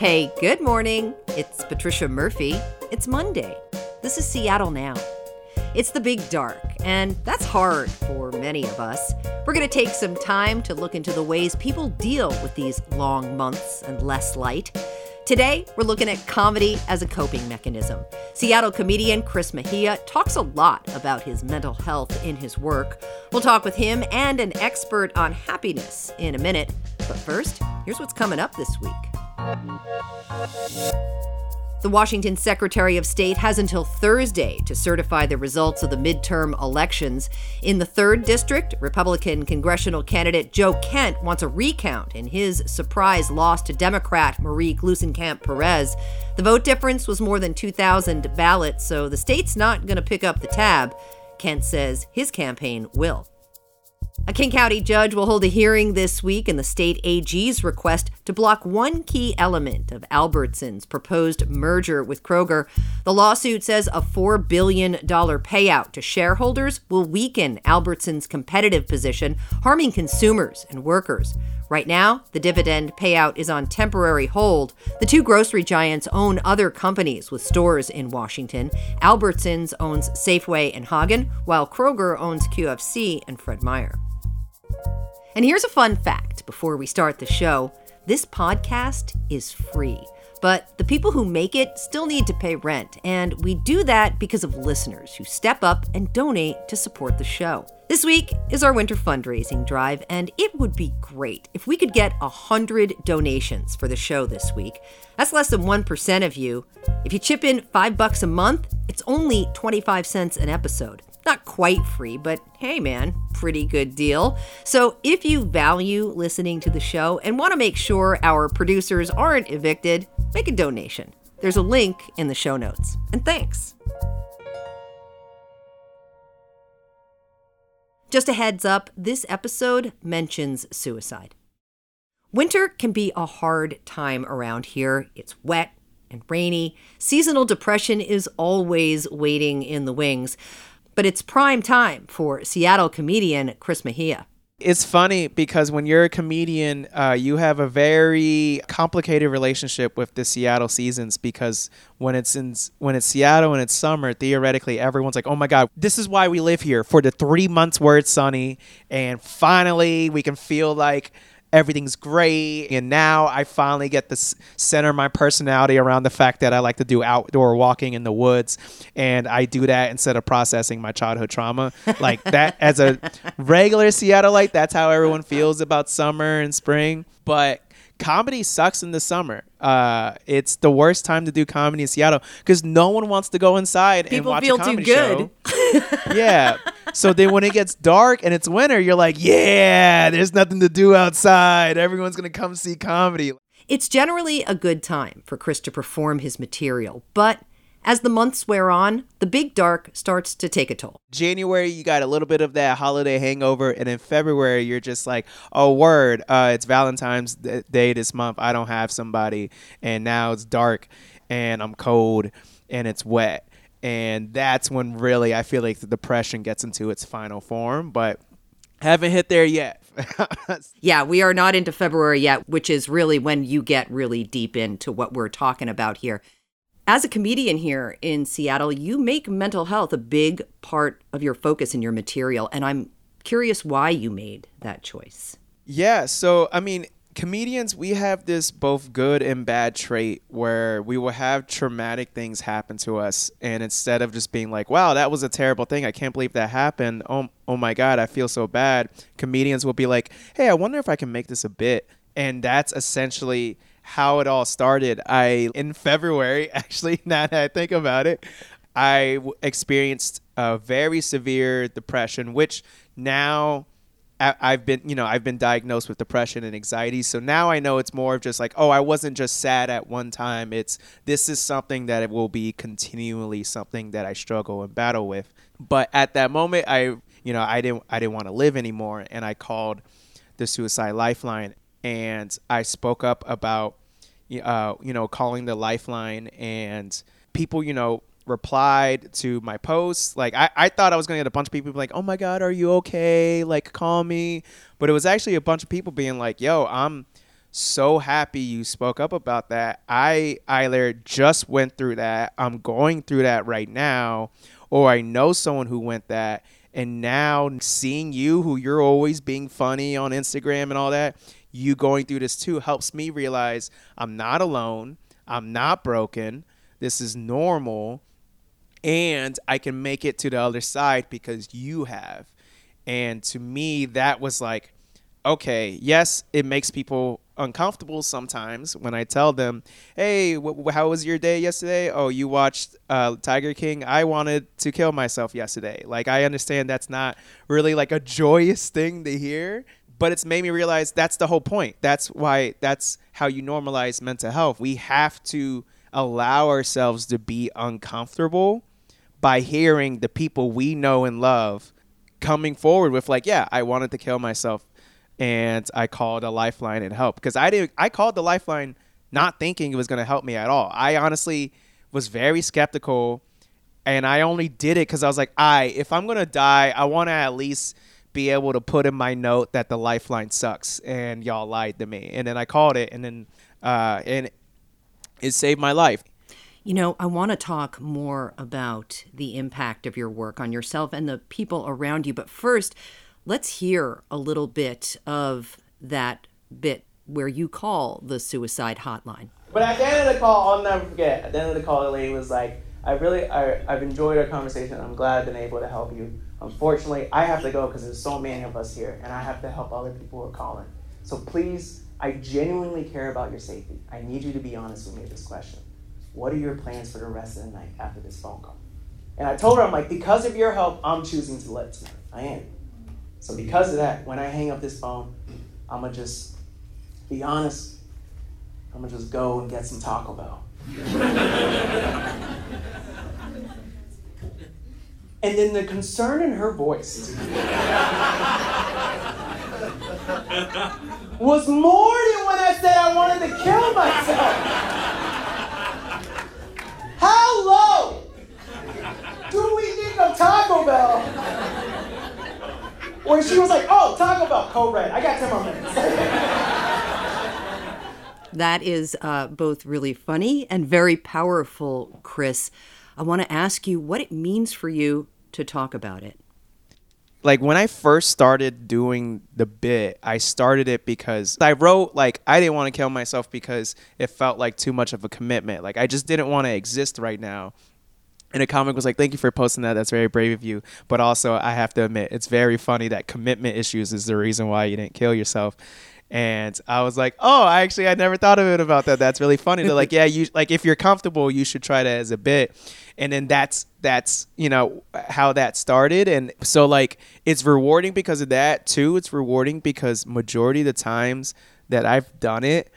Hey, good morning. It's Patricia Murphy. It's Monday. This is Seattle Now. It's the big dark, and that's hard for many of us. We're going to take some time to look into the ways people deal with these long months and less light. Today, we're looking at comedy as a coping mechanism. Seattle comedian Chris Mejia talks a lot about his mental health in his work. We'll talk with him and an expert on happiness in a minute. But first, here's what's coming up this week. The Washington Secretary of State has until Thursday to certify the results of the midterm elections. In the 3rd District, Republican congressional candidate Joe Kent wants a recount in his surprise loss to Democrat Marie Gluesenkamp Perez. The vote difference was more than 2,000 ballots, so the state's not going to pick up the tab. Kent says his campaign will. A King County judge will hold a hearing this week in the state AG's request to block one key element of Albertsons' proposed merger with Kroger. The lawsuit says a $4 billion payout to shareholders will weaken Albertsons' competitive position, harming consumers and workers. Right now, the dividend payout is on temporary hold. The two grocery giants own other companies with stores in Washington. Albertsons owns Safeway and Haggen, while Kroger owns QFC and Fred Meyer. And here's a fun fact before we start the show this podcast is free. But the people who make it still need to pay rent, and we do that because of listeners who step up and donate to support the show. This week is our winter fundraising drive, and it would be great if we could get 100 donations for the show this week. That's less than 1% of you. If you chip in 5 bucks a month, it's only 25 cents an episode. Not quite free, but hey man, pretty good deal. So if you value listening to the show and want to make sure our producers aren't evicted, make a donation. There's a link in the show notes. And thanks. Just a heads up this episode mentions suicide. Winter can be a hard time around here. It's wet and rainy. Seasonal depression is always waiting in the wings but it's prime time for Seattle comedian Chris Mejia. It's funny because when you're a comedian, uh, you have a very complicated relationship with the Seattle seasons because when it's in when it's Seattle and it's summer, theoretically everyone's like, "Oh my God, this is why we live here for the three months where it's sunny, and finally we can feel like." Everything's great. And now I finally get to center my personality around the fact that I like to do outdoor walking in the woods. And I do that instead of processing my childhood trauma. Like that, as a regular Seattleite, that's how everyone feels about summer and spring. But comedy sucks in the summer. Uh, it's the worst time to do comedy in Seattle because no one wants to go inside People and watch feel a comedy too good. show. yeah. So then when it gets dark and it's winter, you're like, yeah, there's nothing to do outside. Everyone's gonna come see comedy. It's generally a good time for Chris to perform his material, but as the months wear on, the big dark starts to take a toll. January, you got a little bit of that holiday hangover, and in February, you're just like, oh, word, uh, it's Valentine's Day this month. I don't have somebody, and now it's dark, and I'm cold, and it's wet. And that's when really I feel like the depression gets into its final form, but haven't hit there yet. yeah, we are not into February yet, which is really when you get really deep into what we're talking about here. As a comedian here in Seattle, you make mental health a big part of your focus in your material, and I'm curious why you made that choice. Yeah, so I mean, comedians, we have this both good and bad trait where we will have traumatic things happen to us, and instead of just being like, "Wow, that was a terrible thing. I can't believe that happened. Oh, oh my god, I feel so bad." Comedians will be like, "Hey, I wonder if I can make this a bit," and that's essentially how it all started. I in February, actually, now that I think about it, I w- experienced a very severe depression, which now I've been, you know, I've been diagnosed with depression and anxiety. So now I know it's more of just like, oh, I wasn't just sad at one time. It's this is something that it will be continually something that I struggle and battle with. But at that moment, I, you know, I didn't, I didn't want to live anymore, and I called the Suicide Lifeline, and I spoke up about, uh, you know, calling the Lifeline, and people, you know, replied to my posts. Like I, I thought I was gonna get a bunch of people like, "Oh my God, are you okay? Like call me." But it was actually a bunch of people being like, "Yo, I'm so happy you spoke up about that. I either just went through that, I'm going through that right now, or I know someone who went that. And now seeing you, who you're always being funny on Instagram and all that, you going through this too helps me realize I'm not alone. I'm not broken. This is normal. And I can make it to the other side because you have. And to me, that was like, okay, yes, it makes people uncomfortable sometimes when I tell them, "Hey, wh- how was your day yesterday? Oh, you watched uh, Tiger King. I wanted to kill myself yesterday." Like I understand that's not really like a joyous thing to hear, but it's made me realize that's the whole point. That's why that's how you normalize mental health. We have to allow ourselves to be uncomfortable by hearing the people we know and love coming forward with like, "Yeah, I wanted to kill myself." and I called a lifeline and help because I did I called the lifeline not thinking it was going to help me at all. I honestly was very skeptical and I only did it cuz I was like, "I if I'm going to die, I want to at least be able to put in my note that the lifeline sucks and y'all lied to me." And then I called it and then uh and it saved my life. You know, I want to talk more about the impact of your work on yourself and the people around you, but first Let's hear a little bit of that bit where you call the suicide hotline. But at the end of the call, I'll never forget. At the end of the call, the lady was like, "I really, I, I've enjoyed our conversation. I'm glad I've been able to help you. Unfortunately, I have to go because there's so many of us here, and I have to help other people who are calling. So please, I genuinely care about your safety. I need you to be honest with me with this question. What are your plans for the rest of the night after this phone call?" And I told her, I'm like, because of your help, I'm choosing to let tonight. I am. So because of that, when I hang up this phone, I'm gonna just be honest. I'm gonna just go and get some Taco Bell. and then the concern in her voice was more than when I said I wanted to kill myself. How low do we think of Taco Bell? Where she was like, oh, Taco Bell, code red. I got 10 more minutes. that is uh, both really funny and very powerful, Chris. I want to ask you what it means for you to talk about it. Like when I first started doing the bit, I started it because I wrote like I didn't want to kill myself because it felt like too much of a commitment. Like I just didn't want to exist right now and a comic was like, "Thank you for posting that. That's very brave of you." But also, I have to admit, it's very funny that commitment issues is the reason why you didn't kill yourself. And I was like, "Oh, I actually, I never thought of it about that. That's really funny." They're like, "Yeah, you like if you're comfortable, you should try that as a bit." And then that's that's you know how that started, and so like it's rewarding because of that too. It's rewarding because majority of the times that I've done it,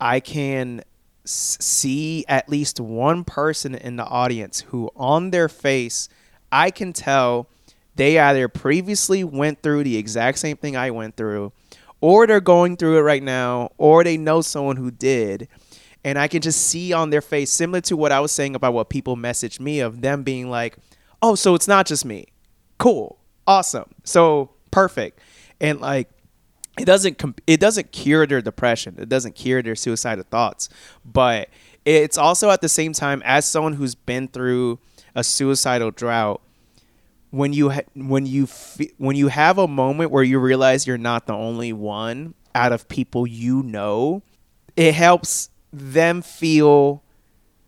I can see at least one person in the audience who on their face I can tell they either previously went through the exact same thing I went through or they're going through it right now or they know someone who did and I can just see on their face similar to what I was saying about what people message me of them being like oh so it's not just me. Cool. Awesome. So perfect. And like it doesn't it doesn't cure their depression. It doesn't cure their suicidal thoughts. But it's also at the same time as someone who's been through a suicidal drought when you ha- when you when you have a moment where you realize you're not the only one out of people you know it helps them feel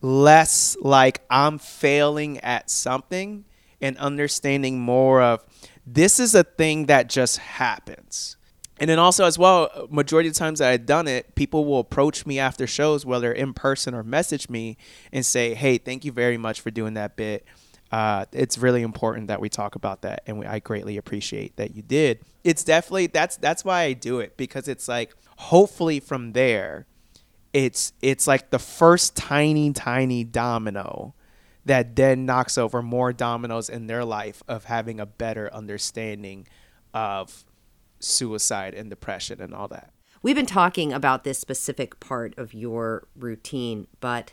less like I'm failing at something and understanding more of this is a thing that just happens and then also as well, majority of the times that I've done it, people will approach me after shows, whether in person or message me and say, "Hey, thank you very much for doing that bit. Uh, it's really important that we talk about that, and we, I greatly appreciate that you did." It's definitely that's that's why I do it because it's like hopefully from there, it's it's like the first tiny tiny domino that then knocks over more dominoes in their life of having a better understanding of suicide and depression and all that. We've been talking about this specific part of your routine, but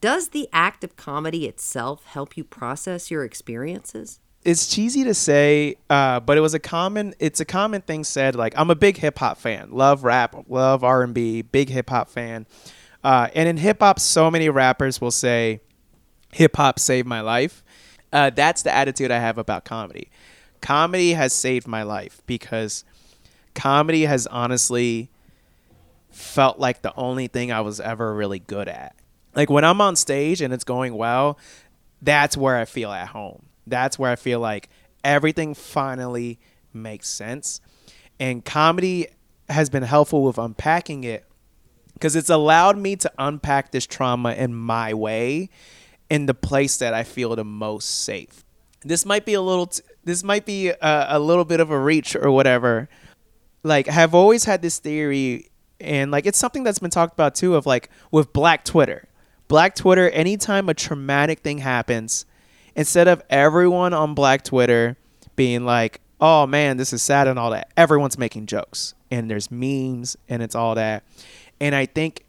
does the act of comedy itself help you process your experiences? it's cheesy to say, uh, but it was a common. It's a common thing said. Like I'm a big hip hop fan, love rap, love R and B, big hip hop fan. Uh, and in hip hop, so many rappers will say, "Hip hop saved my life." Uh, that's the attitude I have about comedy. Comedy has saved my life because comedy has honestly felt like the only thing I was ever really good at. Like when I'm on stage and it's going well, that's where I feel at home that's where I feel like everything finally makes sense. And comedy has been helpful with unpacking it because it's allowed me to unpack this trauma in my way in the place that I feel the most safe. This might be a little t- this might be a, a little bit of a reach or whatever. Like I've always had this theory and like it's something that's been talked about too of like with black Twitter. Black Twitter anytime a traumatic thing happens, instead of everyone on Black Twitter being like, "Oh man, this is sad" and all that, everyone's making jokes and there's memes and it's all that. And I think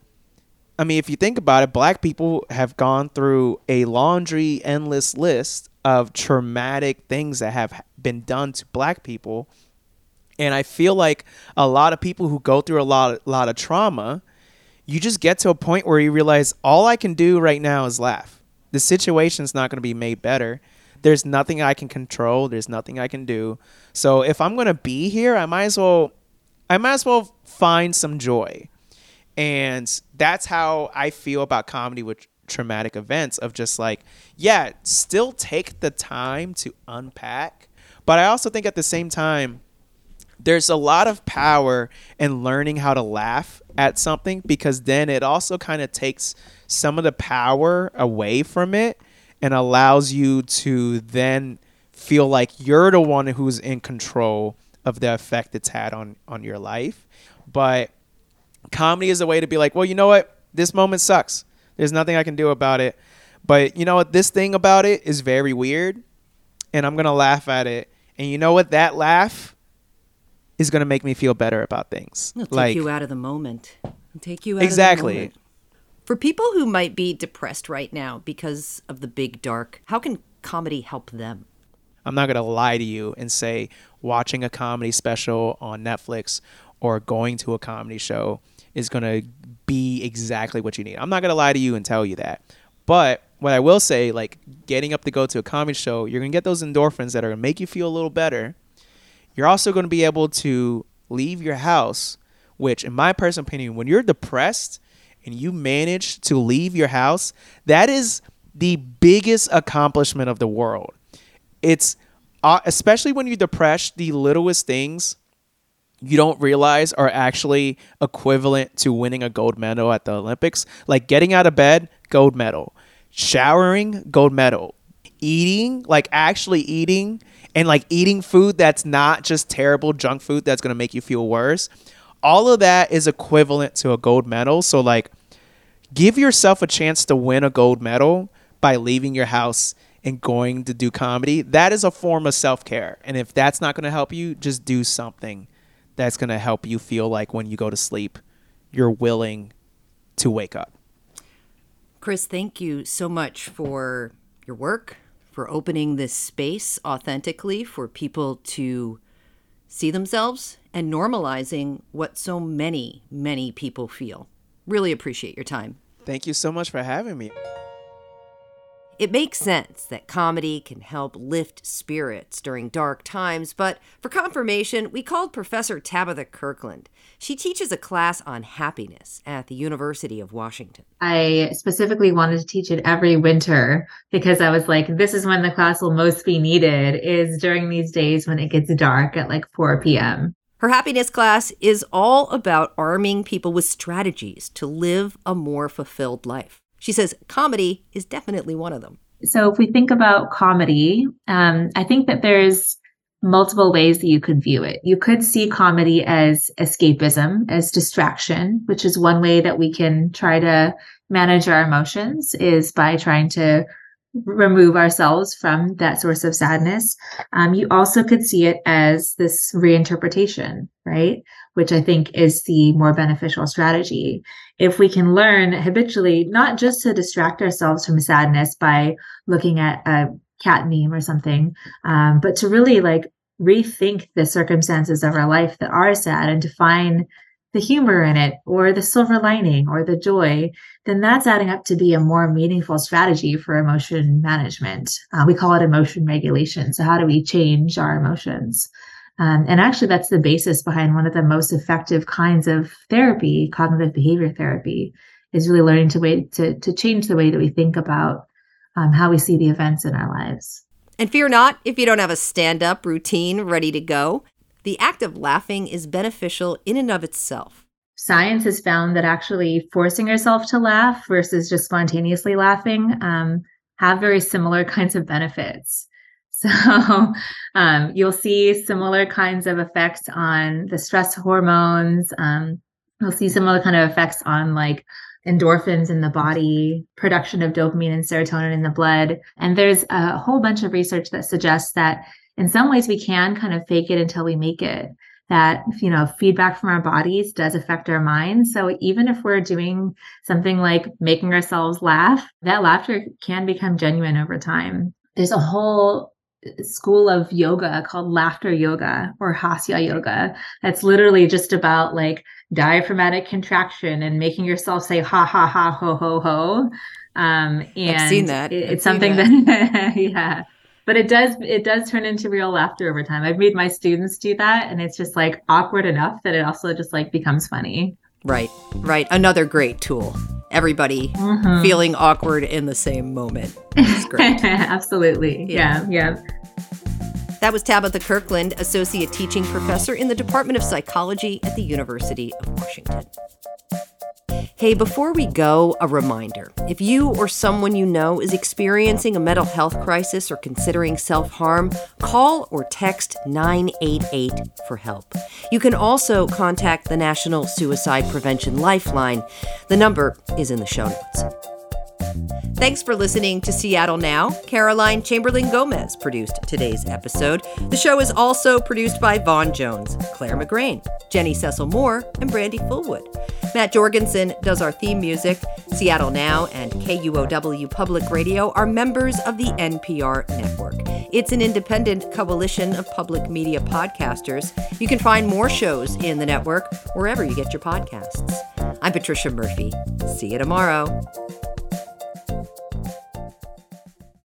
I mean, if you think about it, black people have gone through a laundry endless list of traumatic things that have been done to black people. And I feel like a lot of people who go through a lot lot of trauma, you just get to a point where you realize all I can do right now is laugh the situation's not going to be made better. There's nothing I can control. There's nothing I can do. So if I'm going to be here, I might as well I might as well find some joy. And that's how I feel about comedy with traumatic events of just like, yeah, still take the time to unpack. But I also think at the same time, there's a lot of power in learning how to laugh at something because then it also kind of takes some of the power away from it and allows you to then feel like you're the one who's in control of the effect it's had on on your life. But comedy is a way to be like well you know what? This moment sucks. There's nothing i can do about it. But you know what? This thing about it is very weird and i'm gonna laugh at it. And you know what? That laugh is gonna make me feel better about things It'll take you out of the moment It'll take you out exactly for people who might be depressed right now because of the big dark, how can comedy help them? I'm not going to lie to you and say watching a comedy special on Netflix or going to a comedy show is going to be exactly what you need. I'm not going to lie to you and tell you that. But what I will say, like getting up to go to a comedy show, you're going to get those endorphins that are going to make you feel a little better. You're also going to be able to leave your house, which, in my personal opinion, when you're depressed, and you manage to leave your house, that is the biggest accomplishment of the world. It's uh, especially when you're depressed, the littlest things you don't realize are actually equivalent to winning a gold medal at the Olympics. Like getting out of bed, gold medal. Showering, gold medal. Eating, like actually eating, and like eating food that's not just terrible junk food that's gonna make you feel worse. All of that is equivalent to a gold medal. So, like, give yourself a chance to win a gold medal by leaving your house and going to do comedy. That is a form of self care. And if that's not going to help you, just do something that's going to help you feel like when you go to sleep, you're willing to wake up. Chris, thank you so much for your work, for opening this space authentically for people to see themselves and normalizing what so many, many people feel. Really appreciate your time. Thank you so much for having me. It makes sense that comedy can help lift spirits during dark times, but for confirmation, we called Professor Tabitha Kirkland. She teaches a class on happiness at the University of Washington. I specifically wanted to teach it every winter because I was like, this is when the class will most be needed, is during these days when it gets dark at like 4 p.m. Her happiness class is all about arming people with strategies to live a more fulfilled life. She says comedy is definitely one of them. So, if we think about comedy, um, I think that there's multiple ways that you could view it. You could see comedy as escapism, as distraction, which is one way that we can try to manage our emotions is by trying to remove ourselves from that source of sadness. Um, you also could see it as this reinterpretation, right? Which I think is the more beneficial strategy. If we can learn habitually, not just to distract ourselves from sadness by looking at a cat meme or something, um, but to really like rethink the circumstances of our life that are sad and to find the humor in it or the silver lining or the joy, then that's adding up to be a more meaningful strategy for emotion management. Uh, we call it emotion regulation. So, how do we change our emotions? Um, and actually, that's the basis behind one of the most effective kinds of therapy, cognitive behavior therapy, is really learning to way to to change the way that we think about um, how we see the events in our lives. And fear not if you don't have a stand up routine ready to go. The act of laughing is beneficial in and of itself. Science has found that actually forcing yourself to laugh versus just spontaneously laughing um, have very similar kinds of benefits. So um, you'll see similar kinds of effects on the stress hormones. Um, you'll see similar kind of effects on like endorphins in the body, production of dopamine and serotonin in the blood. And there's a whole bunch of research that suggests that in some ways we can kind of fake it until we make it. That, you know, feedback from our bodies does affect our minds. So even if we're doing something like making ourselves laugh, that laughter can become genuine over time. There's a whole school of yoga called laughter yoga or hasya yoga that's literally just about like diaphragmatic contraction and making yourself say ha ha ha ho ho ho um and I've seen that it, it's something that, that yeah but it does it does turn into real laughter over time i've made my students do that and it's just like awkward enough that it also just like becomes funny right right another great tool everybody mm-hmm. feeling awkward in the same moment. It's great. Absolutely. Yeah. yeah. yeah. That was Tabitha Kirkland, Associate Teaching Professor in the Department of Psychology at the University of Washington. Hey, before we go, a reminder. If you or someone you know is experiencing a mental health crisis or considering self harm, call or text 988 for help. You can also contact the National Suicide Prevention Lifeline. The number is in the show notes. Thanks for listening to Seattle Now. Caroline Chamberlain Gomez produced today's episode. The show is also produced by Vaughn Jones, Claire McGrain, Jenny Cecil Moore, and Brandy Fullwood. Matt Jorgensen does our theme music. Seattle Now and KUOW Public Radio are members of the NPR network. It's an independent coalition of public media podcasters. You can find more shows in the network wherever you get your podcasts. I'm Patricia Murphy. See you tomorrow.